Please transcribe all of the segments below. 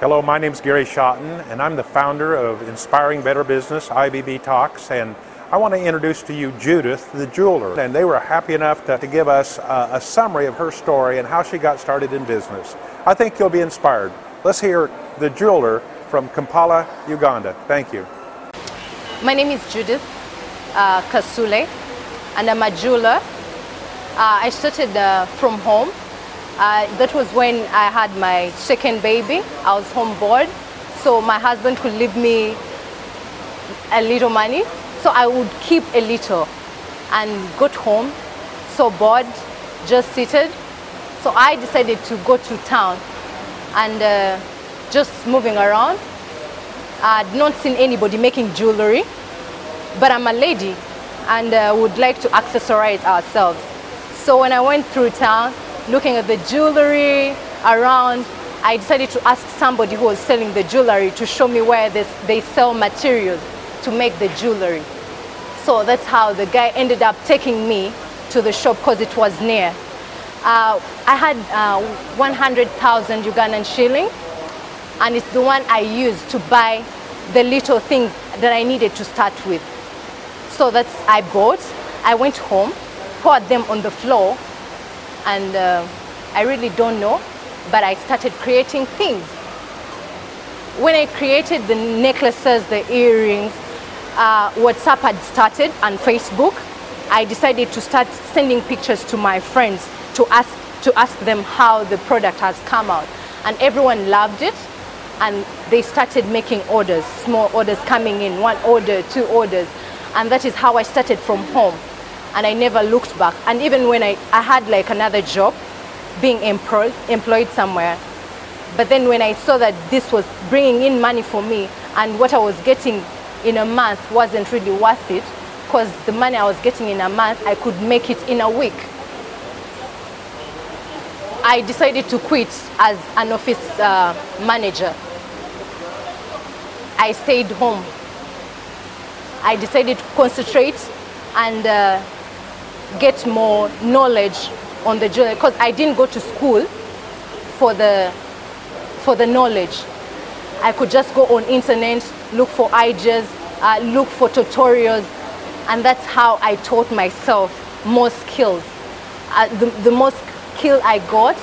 Hello, my name is Gary Schotten, and I'm the founder of Inspiring Better Business, IBB Talks, and I want to introduce to you Judith, the jeweler. And they were happy enough to, to give us uh, a summary of her story and how she got started in business. I think you'll be inspired. Let's hear the jeweler from Kampala, Uganda. Thank you. My name is Judith uh, Kasule, and I'm a jeweler. Uh, I started uh, from home. Uh, that was when I had my second baby. I was home bored, so my husband could leave me a little money. So I would keep a little and got home, so bored, just seated. So I decided to go to town and uh, just moving around. I'd not seen anybody making jewelry, but I'm a lady and uh, would like to accessorize ourselves. So when I went through town, looking at the jewelry around, I decided to ask somebody who was selling the jewelry to show me where this, they sell materials to make the jewelry. So that's how the guy ended up taking me to the shop because it was near. Uh, I had uh, 100,000 Ugandan shillings and it's the one I used to buy the little things that I needed to start with. So that's I bought. I went home, poured them on the floor, and uh, I really don't know, but I started creating things. When I created the necklaces, the earrings, uh, WhatsApp had started and Facebook. I decided to start sending pictures to my friends to ask to ask them how the product has come out, and everyone loved it and they started making orders, small orders coming in, one order, two orders. And that is how I started from home. And I never looked back. And even when I, I had like another job, being employed, employed somewhere. But then when I saw that this was bringing in money for me and what I was getting in a month wasn't really worth it, because the money I was getting in a month, I could make it in a week. I decided to quit as an office uh, manager I stayed home. I decided to concentrate and uh, get more knowledge on the journey because I didn't go to school for the for the knowledge. I could just go on internet, look for ideas, uh, look for tutorials, and that's how I taught myself more skills. Uh, the, the more skill I got,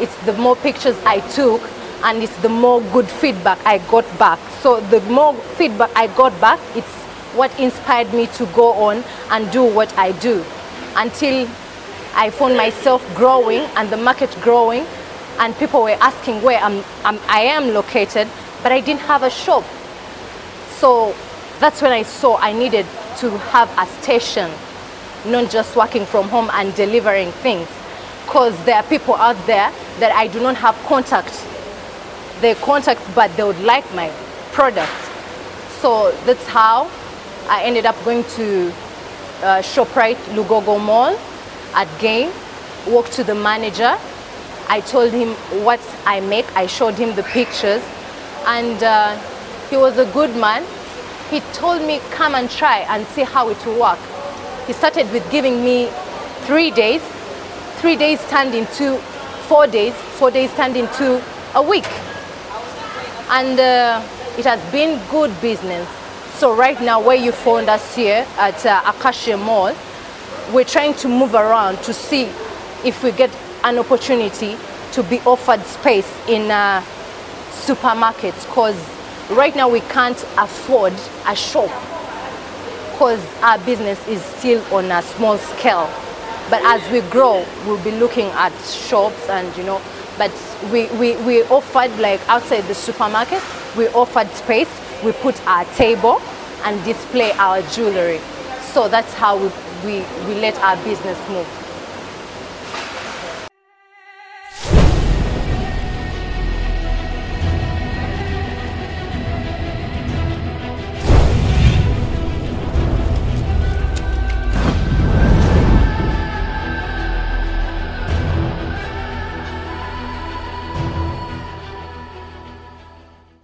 it's the more pictures I took, and it's the more good feedback I got back. So the more feedback I got back, it's what inspired me to go on and do what I do until I found myself growing and the market growing and people were asking where I'm, I'm, I am located, but I didn't have a shop. So that's when I saw I needed to have a station, not just working from home and delivering things. Because there are people out there that I do not have contact They contact, but they would like my product. So that's how I ended up going to uh, ShopRite Lugogo Mall at Game, walked to the manager. I told him what I make. I showed him the pictures, and uh, he was a good man. He told me, come and try and see how it will work. He started with giving me three days. Three days turned into four days. Four days turned into a week and uh, it has been good business. So right now, where you found us here at uh, Acacia Mall, we're trying to move around to see if we get an opportunity to be offered space in uh, supermarkets because right now we can't afford a shop because our business is still on a small scale. But as we grow, we'll be looking at shops and you know but we, we, we offered like outside the supermarket, we offered space, we put our table and display our jewelry. So that's how we, we, we let our business move.